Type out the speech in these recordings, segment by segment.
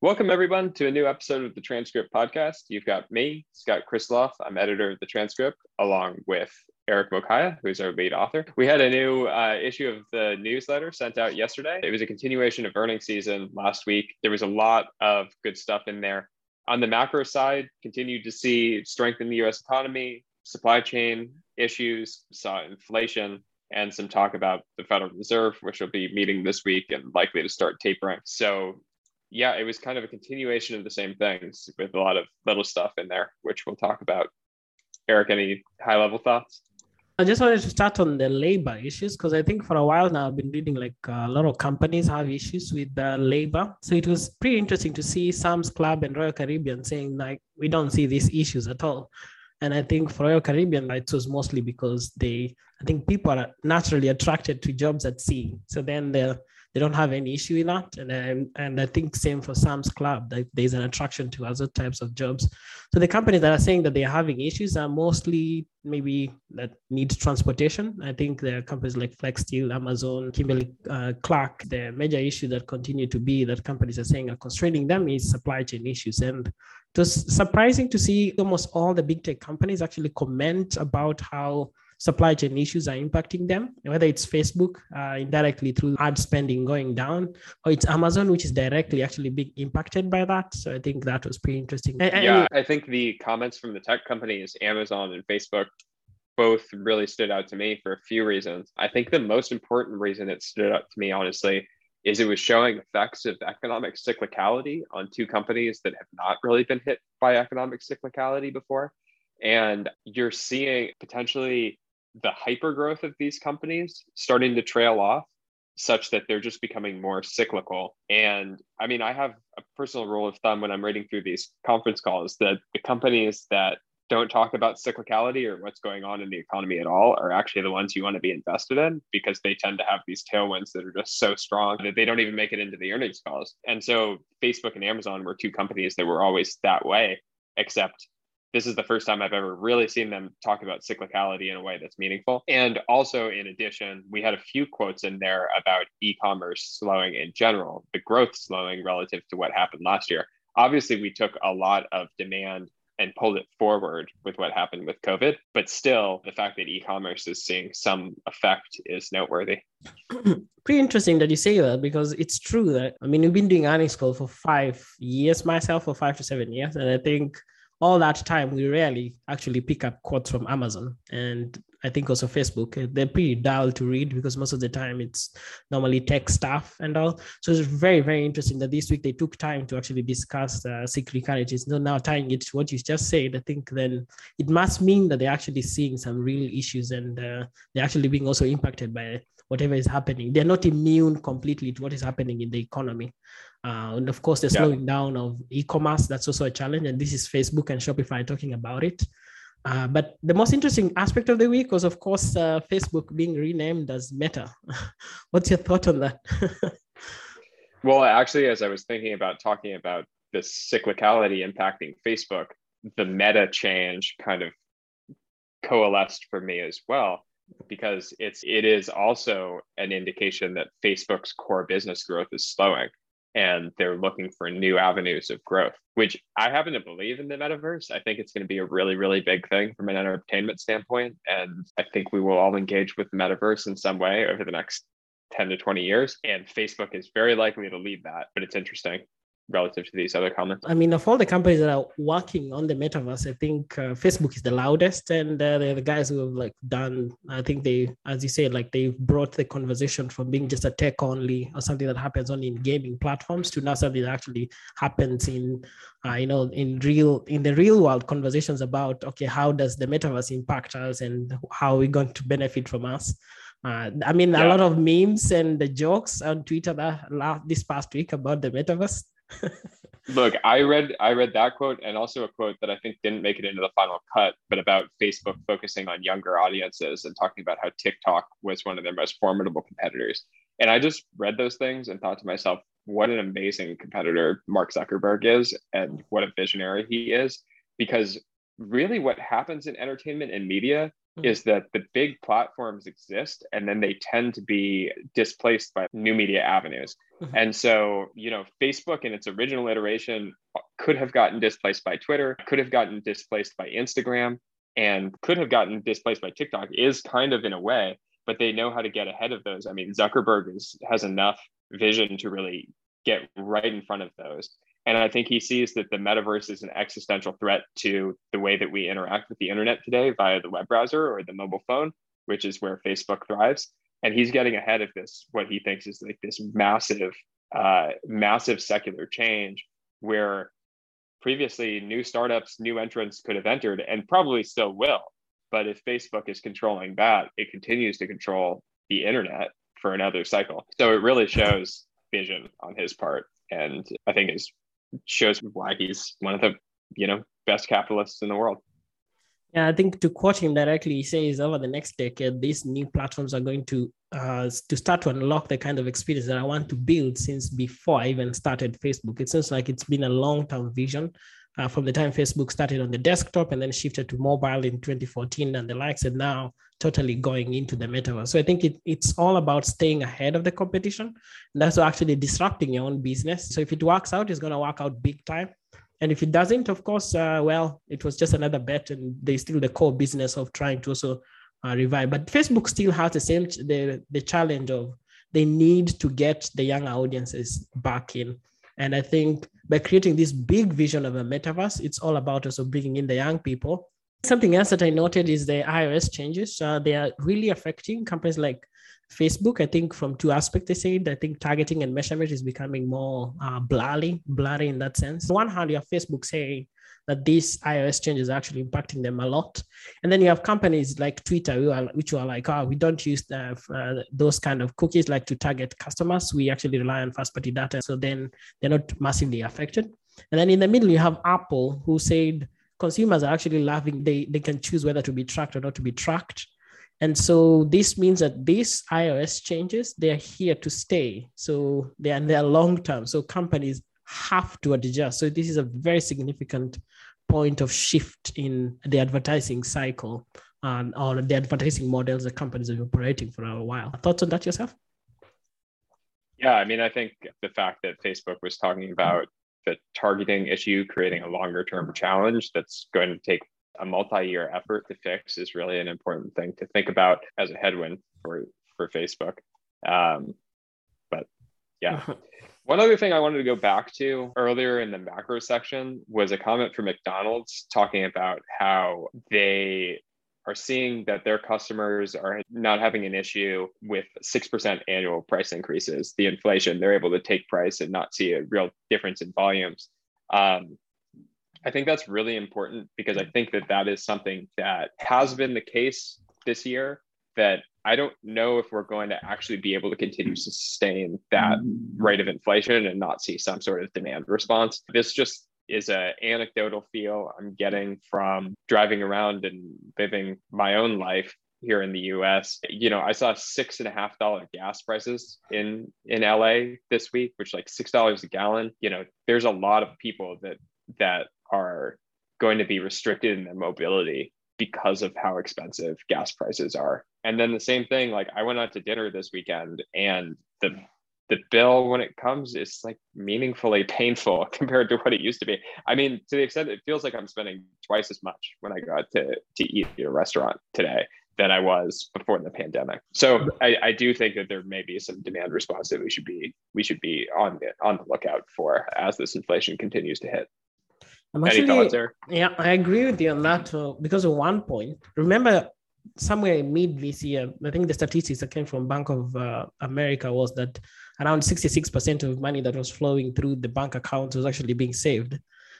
Welcome, everyone, to a new episode of the Transcript Podcast. You've got me, Scott Krisloff. I'm editor of the Transcript, along with Eric Mokaya, who's our lead author. We had a new uh, issue of the newsletter sent out yesterday. It was a continuation of earnings season last week. There was a lot of good stuff in there. On the macro side, continued to see strength in the US economy, supply chain issues, saw inflation, and some talk about the Federal Reserve, which will be meeting this week and likely to start tapering. So yeah, it was kind of a continuation of the same things with a lot of little stuff in there, which we'll talk about. Eric, any high level thoughts? I just wanted to start on the labor issues because I think for a while now I've been reading like a lot of companies have issues with the labor. So it was pretty interesting to see Sam's Club and Royal Caribbean saying like we don't see these issues at all. And I think for Royal Caribbean, it was mostly because they, I think people are naturally attracted to jobs at sea. So then the they don't have any issue with that. And um, and I think same for Sam's Club, that there's an attraction to other types of jobs. So the companies that are saying that they're having issues are mostly maybe that need transportation. I think there are companies like Flexsteel, Amazon, Kimberly uh, Clark. The major issue that continue to be that companies are saying are constraining them is supply chain issues. And it was surprising to see almost all the big tech companies actually comment about how supply chain issues are impacting them, whether it's Facebook uh, indirectly through ad spending going down, or it's Amazon, which is directly actually being impacted by that. So I think that was pretty interesting. Yeah, I think the comments from the tech companies, Amazon and Facebook, both really stood out to me for a few reasons. I think the most important reason it stood out to me, honestly, is it was showing effects of economic cyclicality on two companies that have not really been hit by economic cyclicality before. And you're seeing potentially the hyper growth of these companies starting to trail off such that they're just becoming more cyclical. And I mean, I have a personal rule of thumb when I'm reading through these conference calls that the companies that don't talk about cyclicality or what's going on in the economy at all are actually the ones you want to be invested in because they tend to have these tailwinds that are just so strong that they don't even make it into the earnings calls. And so Facebook and Amazon were two companies that were always that way, except this is the first time I've ever really seen them talk about cyclicality in a way that's meaningful. And also, in addition, we had a few quotes in there about e commerce slowing in general, the growth slowing relative to what happened last year. Obviously, we took a lot of demand and pulled it forward with what happened with COVID. But still, the fact that e commerce is seeing some effect is noteworthy. Pretty interesting that you say that because it's true that, I mean, we've been doing earnings call for five years myself, for five to seven years. And I think all that time we rarely actually pick up quotes from Amazon and I think also Facebook. They're pretty dull to read because most of the time it's normally tech stuff and all. So it's very, very interesting that this week they took time to actually discuss uh, cyclicality. So now tying it to what you just said, I think then it must mean that they're actually seeing some real issues and uh, they're actually being also impacted by whatever is happening. They're not immune completely to what is happening in the economy. Uh, and of course, the yeah. slowing down of e-commerce, that's also a challenge. And this is Facebook and Shopify talking about it. Uh, but the most interesting aspect of the week was, of course, uh, Facebook being renamed as Meta. What's your thought on that? well, actually, as I was thinking about talking about the cyclicality impacting Facebook, the meta change kind of coalesced for me as well because it's it is also an indication that Facebook's core business growth is slowing and they're looking for new avenues of growth, which I happen to believe in the metaverse. I think it's going to be a really, really big thing from an entertainment standpoint. And I think we will all engage with the metaverse in some way over the next 10 to 20 years. And Facebook is very likely to lead that, but it's interesting relative to these other comments? I mean, of all the companies that are working on the metaverse, I think uh, Facebook is the loudest, and uh, they're the guys who have like done. I think they, as you said, like they've brought the conversation from being just a tech only or something that happens only in gaming platforms to now something that actually happens in, uh, you know, in real in the real world conversations about okay, how does the metaverse impact us and how are we going to benefit from us. Uh, I mean, yeah. a lot of memes and the jokes on Twitter that last, this past week about the metaverse. Look, I read I read that quote and also a quote that I think didn't make it into the final cut, but about Facebook focusing on younger audiences and talking about how TikTok was one of their most formidable competitors. And I just read those things and thought to myself, what an amazing competitor Mark Zuckerberg is and what a visionary he is. Because really what happens in entertainment and media mm-hmm. is that the big platforms exist and then they tend to be displaced by new media avenues Mm-hmm. And so, you know, Facebook in its original iteration could have gotten displaced by Twitter, could have gotten displaced by Instagram, and could have gotten displaced by TikTok is kind of in a way, but they know how to get ahead of those. I mean, Zuckerberg is, has enough vision to really get right in front of those. And I think he sees that the metaverse is an existential threat to the way that we interact with the internet today via the web browser or the mobile phone, which is where Facebook thrives. And he's getting ahead of this what he thinks is like this massive uh, massive secular change where previously new startups new entrants could have entered and probably still will. But if facebook is controlling that it continues to control the internet for another cycle. So it really shows vision on his part and i think it shows why he's one of the you know best capitalists in the world yeah, I think to quote him directly, he says over the next decade, these new platforms are going to uh, to start to unlock the kind of experience that I want to build since before I even started Facebook. It seems like it's been a long-term vision uh, from the time Facebook started on the desktop and then shifted to mobile in 2014 and the likes, and now totally going into the metaverse. So I think it, it's all about staying ahead of the competition. And that's actually disrupting your own business. So if it works out, it's going to work out big time. And if it doesn't, of course, uh, well, it was just another bet, and they still the core business of trying to also uh, revive. But Facebook still has the same the the challenge of they need to get the young audiences back in. And I think by creating this big vision of a metaverse, it's all about also bringing in the young people. Something else that I noted is the iOS changes. Uh, they are really affecting companies like Facebook, I think from two aspects, they said, I think targeting and measurement is becoming more uh, blurry, blurry in that sense. On one hand, you have Facebook saying that these iOS changes are actually impacting them a lot. And then you have companies like Twitter, who are, which are like, oh, we don't use the, uh, those kind of cookies like to target customers. We actually rely on first party data. So then they're not massively affected. And then in the middle, you have Apple, who said consumers are actually laughing. They, they can choose whether to be tracked or not to be tracked. And so this means that these iOS changes, they're here to stay. So they are, they're long term. So companies have to adjust. So this is a very significant point of shift in the advertising cycle and or the advertising models that companies been operating for a while. Thoughts on that yourself? Yeah, I mean, I think the fact that Facebook was talking about the targeting issue creating a longer term challenge that's going to take a multi-year effort to fix is really an important thing to think about as a headwind for for Facebook. Um, but yeah. One other thing I wanted to go back to earlier in the macro section was a comment from McDonald's talking about how they are seeing that their customers are not having an issue with 6% annual price increases, the inflation. They're able to take price and not see a real difference in volumes. Um, I think that's really important because I think that that is something that has been the case this year that I don't know if we're going to actually be able to continue to sustain that rate of inflation and not see some sort of demand response. This just is a anecdotal feel I'm getting from driving around and living my own life here in the US. You know, I saw six and a half dollar gas prices in in LA this week, which like six dollars a gallon. You know, there's a lot of people that that are going to be restricted in their mobility because of how expensive gas prices are. And then the same thing, like I went out to dinner this weekend and the the bill when it comes is like meaningfully painful compared to what it used to be. I mean, to the extent it feels like I'm spending twice as much when I go out to, to eat at a restaurant today than I was before the pandemic. So I, I do think that there may be some demand response that we should be we should be on the on the lookout for as this inflation continues to hit. I'm actually, Any thoughts there? Yeah, I agree with you on that uh, because of one point. Remember, somewhere mid this year, I think the statistics that came from Bank of uh, America was that around 66% of money that was flowing through the bank accounts was actually being saved.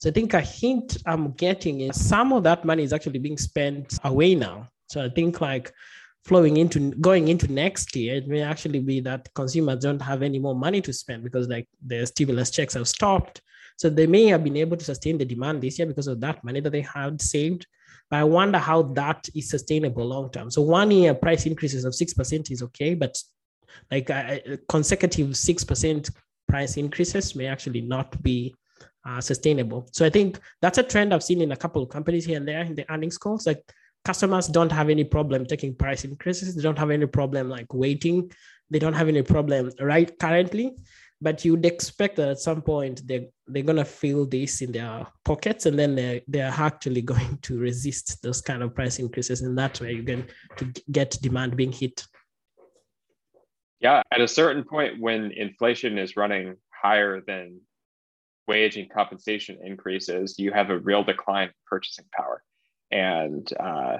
So I think a hint I'm getting is some of that money is actually being spent away now. So I think like flowing into going into next year, it may actually be that consumers don't have any more money to spend because like the stimulus checks have stopped. So they may have been able to sustain the demand this year because of that money that they had saved. But I wonder how that is sustainable long term. So one year price increases of 6% is okay, but like a consecutive 6% price increases may actually not be uh, sustainable. So I think that's a trend I've seen in a couple of companies here and there in the earnings calls. Like customers don't have any problem taking price increases. They don't have any problem like waiting. They don't have any problem right currently but you'd expect that at some point they're, they're going to feel this in their pockets and then they're, they're actually going to resist those kind of price increases and that's where you're going to get demand being hit yeah at a certain point when inflation is running higher than wage and compensation increases you have a real decline in purchasing power and uh,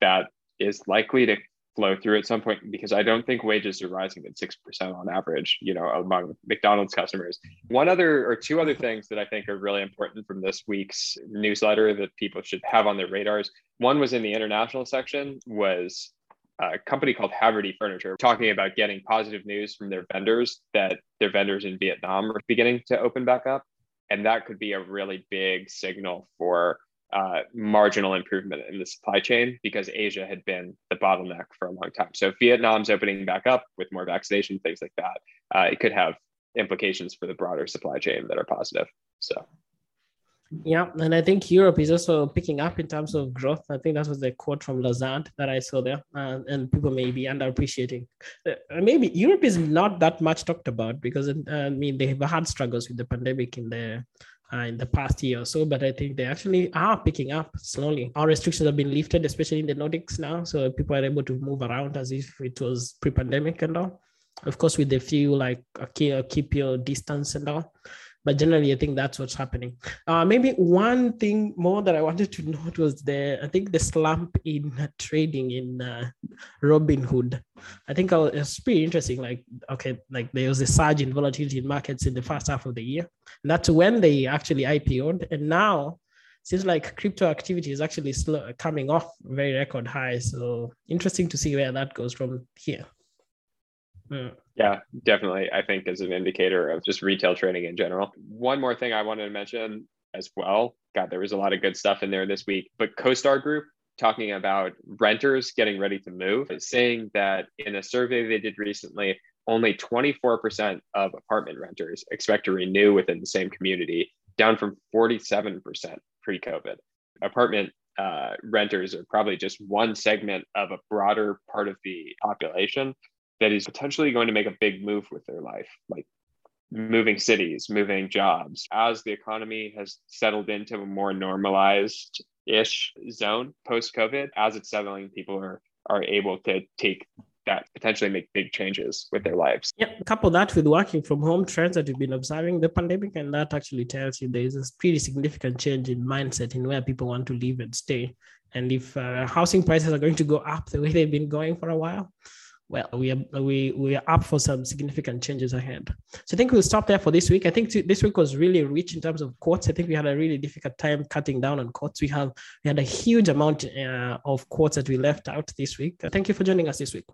that is likely to flow through at some point because I don't think wages are rising at 6% on average, you know, among McDonald's customers. One other or two other things that I think are really important from this week's newsletter that people should have on their radars. One was in the international section was a company called Haverty Furniture talking about getting positive news from their vendors that their vendors in Vietnam are beginning to open back up. And that could be a really big signal for uh, marginal improvement in the supply chain because Asia had been the bottleneck for a long time. So if Vietnam's opening back up with more vaccination, things like that, uh, it could have implications for the broader supply chain that are positive. So. Yeah, and I think Europe is also picking up in terms of growth. I think that was the quote from Lazard that I saw there, uh, and people may be underappreciating. Uh, maybe Europe is not that much talked about because uh, I mean they've had struggles with the pandemic in the uh, in the past year or so, but I think they actually are picking up slowly. Our restrictions have been lifted, especially in the Nordics now, so people are able to move around as if it was pre-pandemic and all. Of course, with a few like keep your distance and all but generally i think that's what's happening. Uh, maybe one thing more that i wanted to note was the i think the slump in trading in uh, robinhood i think was, it was pretty interesting like okay like there was a surge in volatility in markets in the first half of the year. And that's when they actually ipo'd and now seems like crypto activity is actually slow, coming off very record high so interesting to see where that goes from here mm. Yeah, definitely. I think as an indicator of just retail trading in general. One more thing I wanted to mention as well. God, there was a lot of good stuff in there this week. But CoStar Group talking about renters getting ready to move, saying that in a survey they did recently, only 24% of apartment renters expect to renew within the same community, down from 47% pre COVID. Apartment uh, renters are probably just one segment of a broader part of the population that is potentially going to make a big move with their life, like moving cities, moving jobs. As the economy has settled into a more normalized ish zone post COVID, as it's settling, people are are able to take that potentially make big changes with their lives. Yeah, couple that with working from home trends that we've been observing the pandemic, and that actually tells you there is a pretty significant change in mindset in where people want to live and stay. And if uh, housing prices are going to go up the way they've been going for a while, well, we are we we are up for some significant changes ahead. So I think we'll stop there for this week. I think this week was really rich in terms of quotes. I think we had a really difficult time cutting down on quotes. We have we had a huge amount uh, of quotes that we left out this week. Thank you for joining us this week.